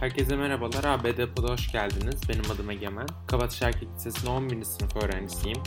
Herkese merhabalar. ABD Pod'a hoş geldiniz. Benim adım Egemen. Kabataş Erkek Lisesi'nin 11. sınıf öğrencisiyim.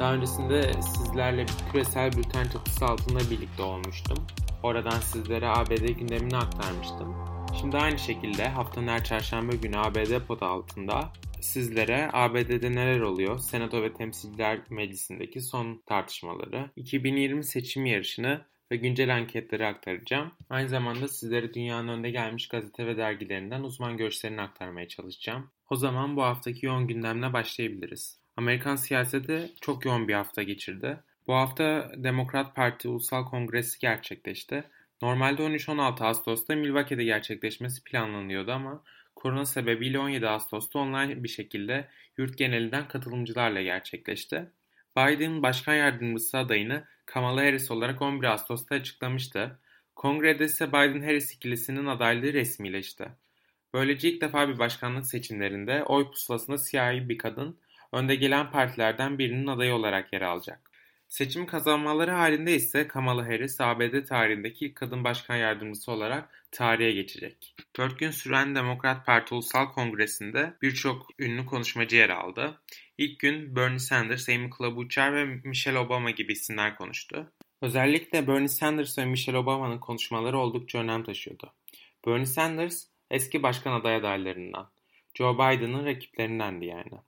Daha öncesinde sizlerle küresel bülten çatısı altında birlikte olmuştum. Oradan sizlere ABD gündemini aktarmıştım. Şimdi aynı şekilde haftanın her çarşamba günü ABD Pod altında sizlere ABD'de neler oluyor, Senato ve Temsilciler Meclisi'ndeki son tartışmaları, 2020 seçim yarışını ve güncel anketleri aktaracağım. Aynı zamanda sizlere dünyanın önde gelmiş gazete ve dergilerinden uzman görüşlerini aktarmaya çalışacağım. O zaman bu haftaki yoğun gündemle başlayabiliriz. Amerikan siyaseti çok yoğun bir hafta geçirdi. Bu hafta Demokrat Parti Ulusal Kongresi gerçekleşti. Normalde 13-16 Ağustos'ta Milwaukee'de gerçekleşmesi planlanıyordu ama korona sebebiyle 17 Ağustos'ta online bir şekilde yurt genelinden katılımcılarla gerçekleşti. Biden başkan yardımcısı adayını Kamala Harris olarak 11 Ağustos'ta açıklamıştı. Kongrede ise Biden-Harris ikilisinin adaylığı resmileşti. Böylece ilk defa bir başkanlık seçimlerinde oy pusulasında siyahi bir kadın önde gelen partilerden birinin adayı olarak yer alacak. Seçim kazanmaları halinde ise Kamala Harris ABD tarihindeki ilk kadın başkan yardımcısı olarak tarihe geçecek. 4 gün süren Demokrat Parti Ulusal Kongresi'nde birçok ünlü konuşmacı yer aldı. İlk gün Bernie Sanders, Amy Klobuchar ve Michelle Obama gibi isimler konuştu. Özellikle Bernie Sanders ve Michelle Obama'nın konuşmaları oldukça önem taşıyordu. Bernie Sanders eski başkan aday adaylarından, Joe Biden'ın rakiplerindendi yani.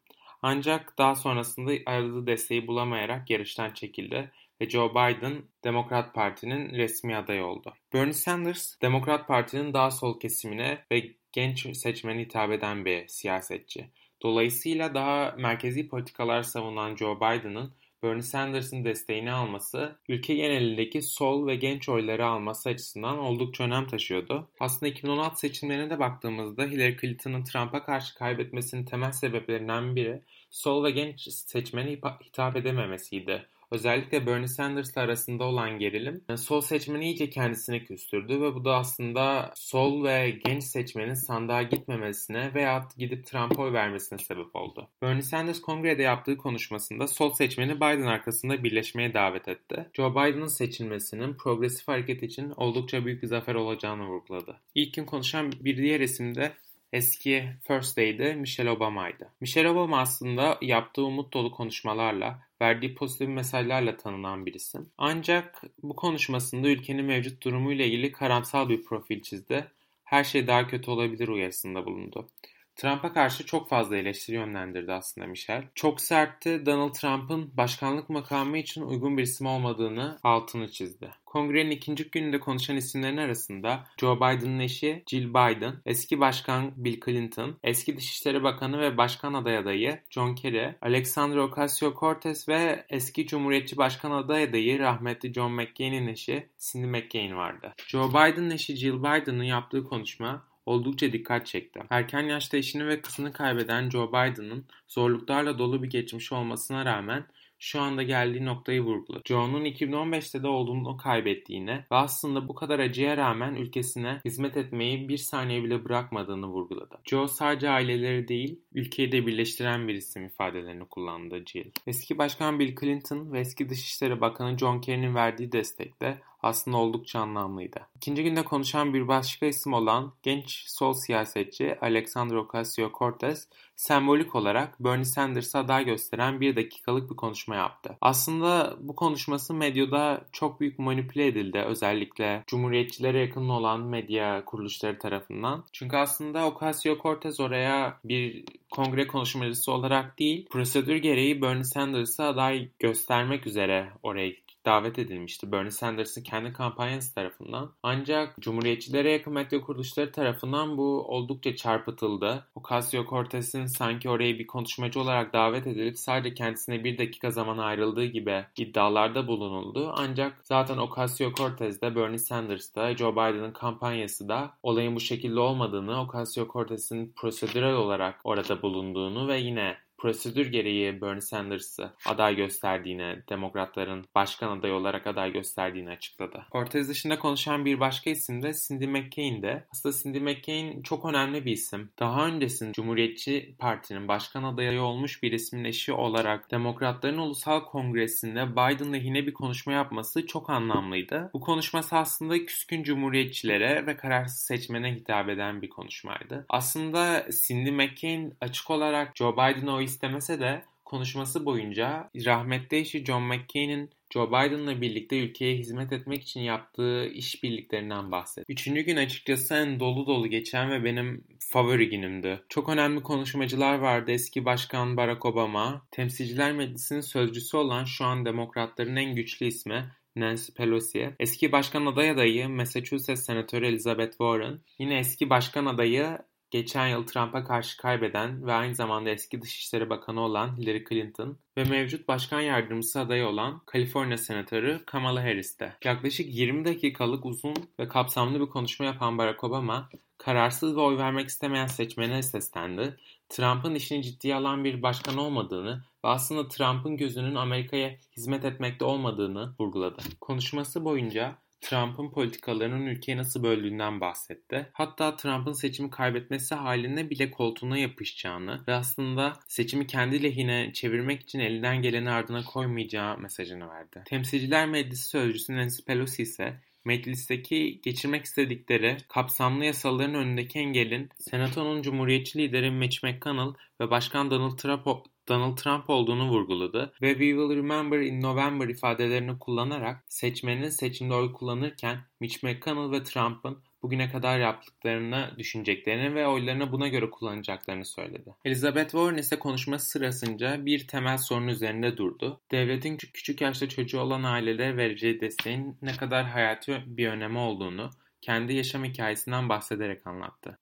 Ancak daha sonrasında aradığı desteği bulamayarak yarıştan çekildi ve Joe Biden Demokrat Parti'nin resmi adayı oldu. Bernie Sanders, Demokrat Parti'nin daha sol kesimine ve genç seçmene hitap eden bir siyasetçi. Dolayısıyla daha merkezi politikalar savunan Joe Biden'ın Bernie Sanders'ın desteğini alması, ülke genelindeki sol ve genç oyları alması açısından oldukça önem taşıyordu. Aslında 2016 seçimlerine de baktığımızda Hillary Clinton'ın Trump'a karşı kaybetmesinin temel sebeplerinden biri sol ve genç seçmene hitap edememesiydi. Özellikle Bernie Sanders'la arasında olan gerilim e, sol seçmeni iyice kendisine küstürdü ve bu da aslında sol ve genç seçmenin sandığa gitmemesine veya gidip Trump'a oy vermesine sebep oldu. Bernie Sanders kongrede yaptığı konuşmasında sol seçmeni Biden arkasında birleşmeye davet etti. Joe Biden'ın seçilmesinin progresif hareket için oldukça büyük bir zafer olacağını vurguladı. İlk gün konuşan bir diğer isim de eski First Lady Michelle Obama'ydı. Michelle Obama aslında yaptığı umut dolu konuşmalarla, verdiği pozitif mesajlarla tanınan bir isim. Ancak bu konuşmasında ülkenin mevcut durumuyla ilgili karamsal bir profil çizdi. Her şey daha kötü olabilir uyarısında bulundu. Trump'a karşı çok fazla eleştiri yönlendirdi aslında Michel. Çok sertti Donald Trump'ın başkanlık makamı için uygun bir isim olmadığını altını çizdi. Kongrenin ikinci gününde konuşan isimlerin arasında Joe Biden'ın eşi Jill Biden, eski başkan Bill Clinton, eski Dışişleri Bakanı ve Başkan aday adayı John Kerry, Alexandria Ocasio-Cortez ve eski Cumhuriyetçi Başkan aday adayı rahmetli John McCain'in eşi Cindy McCain vardı. Joe Biden'ın eşi Jill Biden'ın yaptığı konuşma oldukça dikkat çekti. Erken yaşta eşini ve kızını kaybeden Joe Biden'ın zorluklarla dolu bir geçmişi olmasına rağmen şu anda geldiği noktayı vurguladı. Joe'nun 2015'te de olduğunu kaybettiğini ve aslında bu kadar acıya rağmen ülkesine hizmet etmeyi bir saniye bile bırakmadığını vurguladı. Joe sadece aileleri değil, ülkeyi de birleştiren bir isim ifadelerini kullandı Jill. Eski Başkan Bill Clinton ve eski Dışişleri Bakanı John Kerry'nin verdiği destekte aslında oldukça anlamlıydı. İkinci günde konuşan bir başka isim olan genç sol siyasetçi Alexandra Ocasio-Cortez sembolik olarak Bernie Sanders'a aday gösteren bir dakikalık bir konuşma yaptı. Aslında bu konuşması medyada çok büyük manipüle edildi özellikle cumhuriyetçilere yakın olan medya kuruluşları tarafından. Çünkü aslında Ocasio-Cortez oraya bir kongre konuşmacısı olarak değil, prosedür gereği Bernie Sanders'a aday göstermek üzere oraya davet edilmişti Bernie Sanders'ın kendi kampanyası tarafından. Ancak Cumhuriyetçilere yakın medya kuruluşları tarafından bu oldukça çarpıtıldı. Ocasio-Cortez'in sanki oraya bir konuşmacı olarak davet edilip sadece kendisine bir dakika zaman ayrıldığı gibi iddialarda bulunuldu. Ancak zaten Ocasio-Cortez de Bernie Sanders da Joe Biden'ın kampanyası da olayın bu şekilde olmadığını, Ocasio-Cortez'in prosedürel olarak orada bulunduğunu ve yine prosedür gereği Bernie Sanders'ı aday gösterdiğini, demokratların başkan adayı olarak aday gösterdiğini açıkladı. Cortez dışında konuşan bir başka isim de Cindy McCain'de. Aslında Cindy McCain çok önemli bir isim. Daha öncesinde Cumhuriyetçi Parti'nin başkan adayı olmuş bir ismin eşi olarak Demokratların Ulusal Kongresi'nde Biden lehine bir konuşma yapması çok anlamlıydı. Bu konuşması aslında küskün cumhuriyetçilere ve kararsız seçmene hitap eden bir konuşmaydı. Aslında Cindy McCain açık olarak Joe Biden'ı o istemese de konuşması boyunca rahmetli eşi John McCain'in Joe Biden'la birlikte ülkeye hizmet etmek için yaptığı işbirliklerinden bahsetti. Üçüncü gün açıkçası en dolu dolu geçen ve benim favori günümdü. Çok önemli konuşmacılar vardı. Eski Başkan Barack Obama, Temsilciler Meclisi'nin sözcüsü olan şu an demokratların en güçlü ismi Nancy Pelosi, eski başkan aday adayı Massachusetts Senatörü Elizabeth Warren, yine eski başkan adayı geçen yıl Trump'a karşı kaybeden ve aynı zamanda eski Dışişleri Bakanı olan Hillary Clinton ve mevcut başkan yardımcısı adayı olan Kaliforniya Senatörü Kamala Harris'te. Yaklaşık 20 dakikalık uzun ve kapsamlı bir konuşma yapan Barack Obama, kararsız ve oy vermek istemeyen seçmene seslendi. Trump'ın işini ciddiye alan bir başkan olmadığını ve aslında Trump'ın gözünün Amerika'ya hizmet etmekte olmadığını vurguladı. Konuşması boyunca Trump'ın politikalarının ülkeyi nasıl böldüğünden bahsetti. Hatta Trump'ın seçimi kaybetmesi halinde bile koltuğuna yapışacağını ve aslında seçimi kendi lehine çevirmek için elinden geleni ardına koymayacağı mesajını verdi. Temsilciler Meclisi Sözcüsü Nancy Pelosi ise meclisteki geçirmek istedikleri kapsamlı yasaların önündeki engelin Senato'nun Cumhuriyetçi lideri Mitch McConnell ve Başkan Donald Trump Donald Trump olduğunu vurguladı ve "We will remember in November" ifadelerini kullanarak seçmenin seçimde oy kullanırken Mitch McConnell ve Trump'ın bugüne kadar yaptıklarını düşüneceklerini ve oylarını buna göre kullanacaklarını söyledi. Elizabeth Warren ise konuşması sırasınca bir temel sorun üzerinde durdu. Devletin küçük yaşta çocuğu olan ailelere vereceği desteğin ne kadar hayati bir önemi olduğunu kendi yaşam hikayesinden bahsederek anlattı.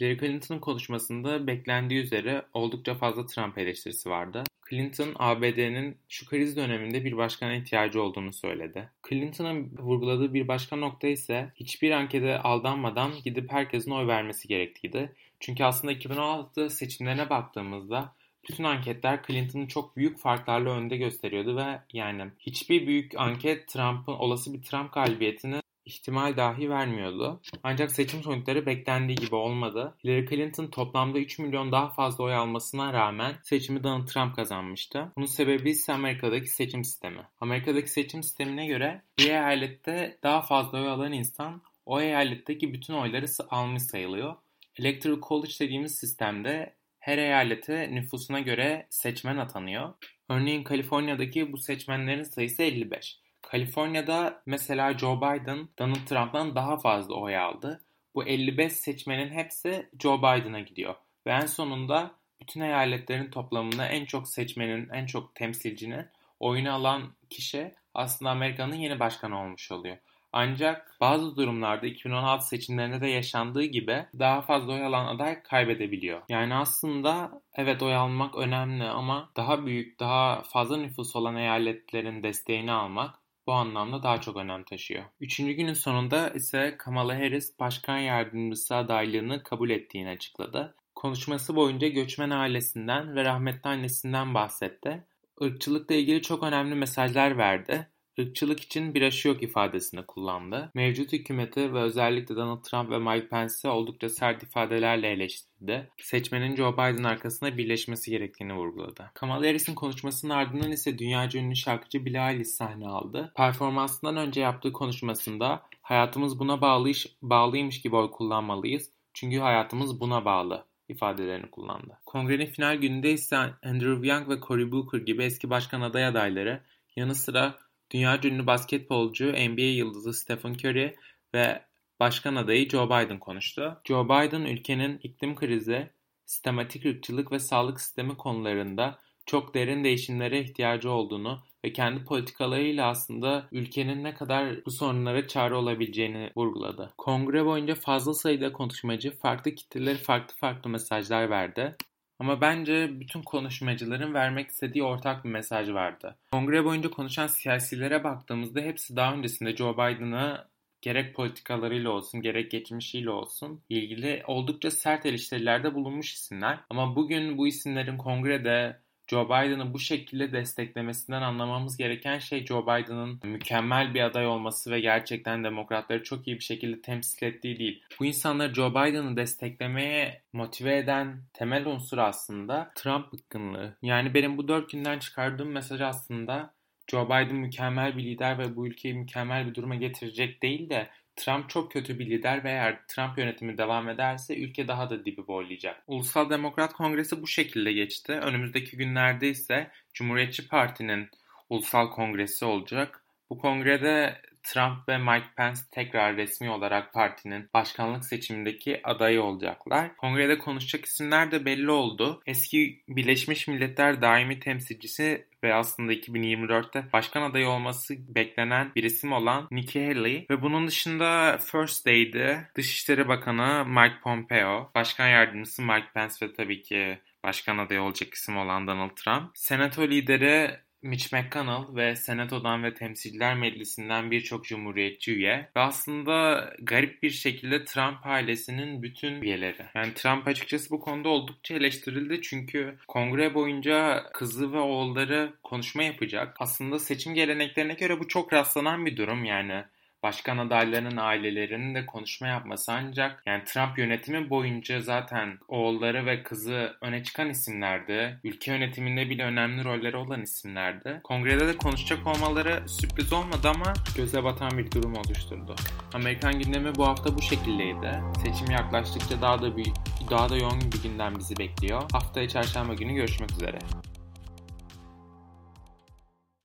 Hillary Clinton'ın konuşmasında beklendiği üzere oldukça fazla Trump eleştirisi vardı. Clinton, ABD'nin şu kriz döneminde bir başkana ihtiyacı olduğunu söyledi. Clinton'ın vurguladığı bir başka nokta ise hiçbir ankete aldanmadan gidip herkesin oy vermesi gerektiğiydi. Çünkü aslında 2016 seçimlerine baktığımızda bütün anketler Clinton'ı çok büyük farklarla önde gösteriyordu ve yani hiçbir büyük anket Trump'ın olası bir Trump galibiyetini ihtimal dahi vermiyordu. Ancak seçim sonuçları beklendiği gibi olmadı. Hillary Clinton toplamda 3 milyon daha fazla oy almasına rağmen seçimi Donald Trump kazanmıştı. Bunun sebebi ise Amerika'daki seçim sistemi. Amerika'daki seçim sistemine göre bir eyalette daha fazla oy alan insan o eyaletteki bütün oyları almış sayılıyor. Electoral College dediğimiz sistemde her eyalete nüfusuna göre seçmen atanıyor. Örneğin Kaliforniya'daki bu seçmenlerin sayısı 55. Kaliforniya'da mesela Joe Biden Donald Trump'tan daha fazla oy aldı. Bu 55 seçmenin hepsi Joe Biden'a gidiyor. Ve en sonunda bütün eyaletlerin toplamında en çok seçmenin, en çok temsilcinin oyunu alan kişi aslında Amerika'nın yeni başkanı olmuş oluyor. Ancak bazı durumlarda 2016 seçimlerinde de yaşandığı gibi daha fazla oy alan aday kaybedebiliyor. Yani aslında evet oy almak önemli ama daha büyük, daha fazla nüfus olan eyaletlerin desteğini almak bu anlamda daha çok önem taşıyor. Üçüncü günün sonunda ise Kamala Harris başkan yardımcısı adaylığını kabul ettiğini açıkladı. Konuşması boyunca göçmen ailesinden ve rahmetli annesinden bahsetti. Irkçılıkla ilgili çok önemli mesajlar verdi ırkçılık için bir aşı yok ifadesini kullandı. Mevcut hükümeti ve özellikle Donald Trump ve Mike Pence'i oldukça sert ifadelerle eleştirdi. Seçmenin Joe Biden arkasında birleşmesi gerektiğini vurguladı. Kamala Harris'in konuşmasının ardından ise dünyaca ünlü şarkıcı Billie Eilish sahne aldı. Performansından önce yaptığı konuşmasında hayatımız buna bağlı bağlıymış gibi oy kullanmalıyız. Çünkü hayatımız buna bağlı ifadelerini kullandı. Kongrenin final gününde ise Andrew Young ve Cory Booker gibi eski başkan aday adayları yanı sıra Dünya ünlü basketbolcu NBA yıldızı Stephen Curry ve başkan adayı Joe Biden konuştu. Joe Biden ülkenin iklim krizi, sistematik ırkçılık ve sağlık sistemi konularında çok derin değişimlere ihtiyacı olduğunu ve kendi politikalarıyla aslında ülkenin ne kadar bu sorunlara çare olabileceğini vurguladı. Kongre boyunca fazla sayıda konuşmacı farklı kitleleri farklı farklı mesajlar verdi. Ama bence bütün konuşmacıların vermek istediği ortak bir mesaj vardı. Kongre boyunca konuşan siyasilere baktığımızda hepsi daha öncesinde Joe Biden'ı gerek politikalarıyla olsun gerek geçmişiyle olsun ilgili oldukça sert eleştirilerde bulunmuş isimler. Ama bugün bu isimlerin kongrede Joe Biden'ı bu şekilde desteklemesinden anlamamız gereken şey Joe Biden'ın mükemmel bir aday olması ve gerçekten demokratları çok iyi bir şekilde temsil ettiği değil. Bu insanları Joe Biden'ı desteklemeye motive eden temel unsur aslında Trump bıkkınlığı. Yani benim bu dört günden çıkardığım mesaj aslında Joe Biden mükemmel bir lider ve bu ülkeyi mükemmel bir duruma getirecek değil de Trump çok kötü bir lider ve eğer Trump yönetimi devam ederse ülke daha da dibi boylayacak. Ulusal Demokrat Kongresi bu şekilde geçti. Önümüzdeki günlerde ise Cumhuriyetçi Parti'nin ulusal kongresi olacak. Bu kongrede Trump ve Mike Pence tekrar resmi olarak partinin başkanlık seçimindeki adayı olacaklar. Kongrede konuşacak isimler de belli oldu. Eski Birleşmiş Milletler daimi temsilcisi ve aslında 2024'te başkan adayı olması beklenen bir isim olan Nikki Haley ve bunun dışında First Lady, Dışişleri Bakanı Mike Pompeo, Başkan Yardımcısı Mike Pence ve tabii ki başkan adayı olacak isim olan Donald Trump, Senato lideri Mitch McConnell ve Senato'dan ve Temsiller Meclisi'nden birçok cumhuriyetçi üye ve aslında garip bir şekilde Trump ailesinin bütün üyeleri. Yani Trump açıkçası bu konuda oldukça eleştirildi çünkü kongre boyunca kızı ve oğulları konuşma yapacak. Aslında seçim geleneklerine göre bu çok rastlanan bir durum yani başkan adaylarının ailelerinin de konuşma yapması ancak yani Trump yönetimi boyunca zaten oğulları ve kızı öne çıkan isimlerdi. Ülke yönetiminde bile önemli rolleri olan isimlerdi. Kongrede de konuşacak olmaları sürpriz olmadı ama göze batan bir durum oluşturdu. Amerikan gündemi bu hafta bu şekildeydi. Seçim yaklaştıkça daha da büyük, daha da yoğun bir gündem bizi bekliyor. Haftaya çarşamba günü görüşmek üzere.